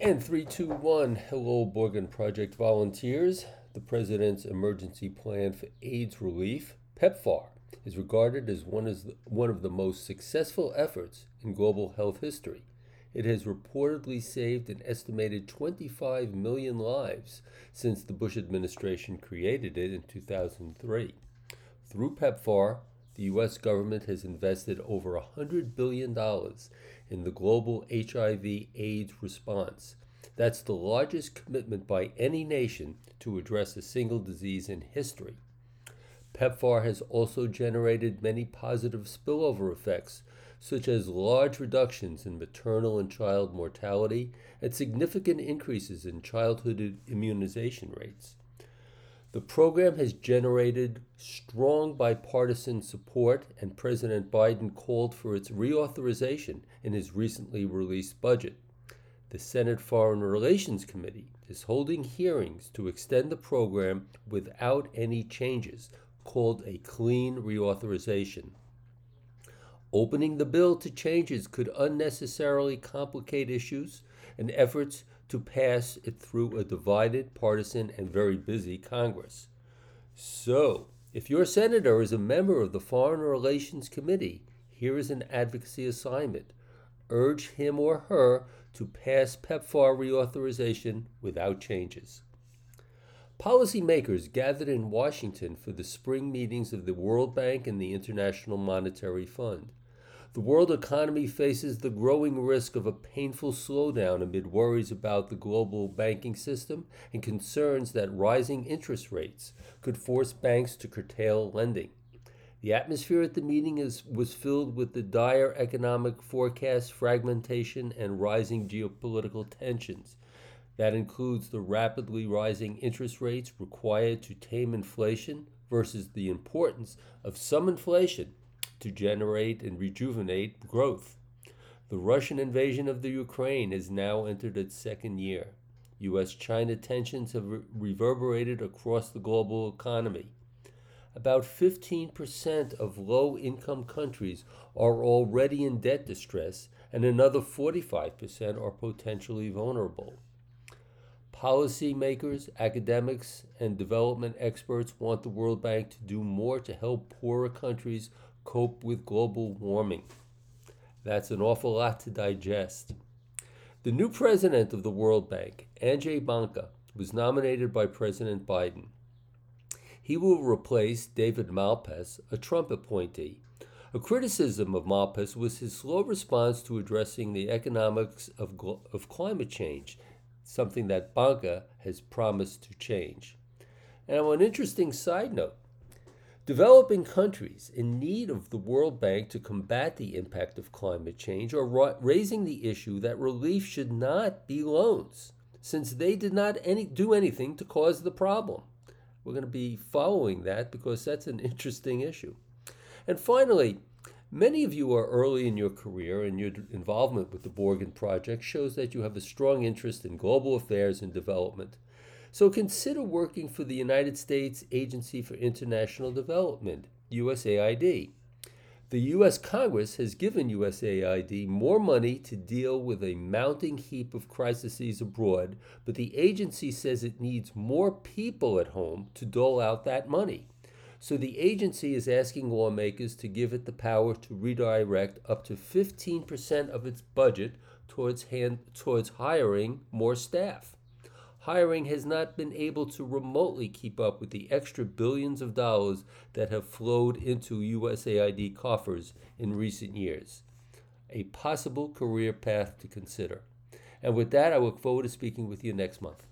And 321, hello, Borgen Project volunteers. The President's Emergency Plan for AIDS Relief, PEPFAR, is regarded as one, as the, one of the most successful efforts in global health history. It has reportedly saved an estimated 25 million lives since the Bush administration created it in 2003. Through PEPFAR, the U.S. government has invested over $100 billion in the global HIV AIDS response. That's the largest commitment by any nation to address a single disease in history. PEPFAR has also generated many positive spillover effects, such as large reductions in maternal and child mortality and significant increases in childhood immunization rates. The program has generated strong bipartisan support, and President Biden called for its reauthorization in his recently released budget. The Senate Foreign Relations Committee is holding hearings to extend the program without any changes, called a clean reauthorization. Opening the bill to changes could unnecessarily complicate issues and efforts to pass it through a divided, partisan, and very busy Congress. So, if your senator is a member of the Foreign Relations Committee, here is an advocacy assignment. Urge him or her to pass PEPFAR reauthorization without changes. Policymakers gathered in Washington for the spring meetings of the World Bank and the International Monetary Fund. The world economy faces the growing risk of a painful slowdown amid worries about the global banking system and concerns that rising interest rates could force banks to curtail lending. The atmosphere at the meeting is, was filled with the dire economic forecast, fragmentation, and rising geopolitical tensions. That includes the rapidly rising interest rates required to tame inflation versus the importance of some inflation to generate and rejuvenate growth. The Russian invasion of the Ukraine has now entered its second year. US China tensions have re- reverberated across the global economy. About 15% of low income countries are already in debt distress, and another 45% are potentially vulnerable. Policymakers, academics, and development experts want the World Bank to do more to help poorer countries cope with global warming. That's an awful lot to digest. The new president of the World Bank, Ajay Banga, was nominated by President Biden. He will replace David Malpass, a Trump appointee. A criticism of Malpass was his slow response to addressing the economics of, of climate change, something that Banga has promised to change. Now, an interesting side note, Developing countries in need of the World Bank to combat the impact of climate change are raising the issue that relief should not be loans, since they did not any, do anything to cause the problem. We're going to be following that because that's an interesting issue. And finally, many of you are early in your career, and your involvement with the Borgen Project shows that you have a strong interest in global affairs and development. So consider working for the United States Agency for International Development, USAID. The U.S. Congress has given USAID more money to deal with a mounting heap of crises abroad, but the agency says it needs more people at home to dole out that money. So the agency is asking lawmakers to give it the power to redirect up to 15% of its budget towards, hand, towards hiring more staff hiring has not been able to remotely keep up with the extra billions of dollars that have flowed into USAID coffers in recent years. A possible career path to consider. And with that, I look forward to speaking with you next month.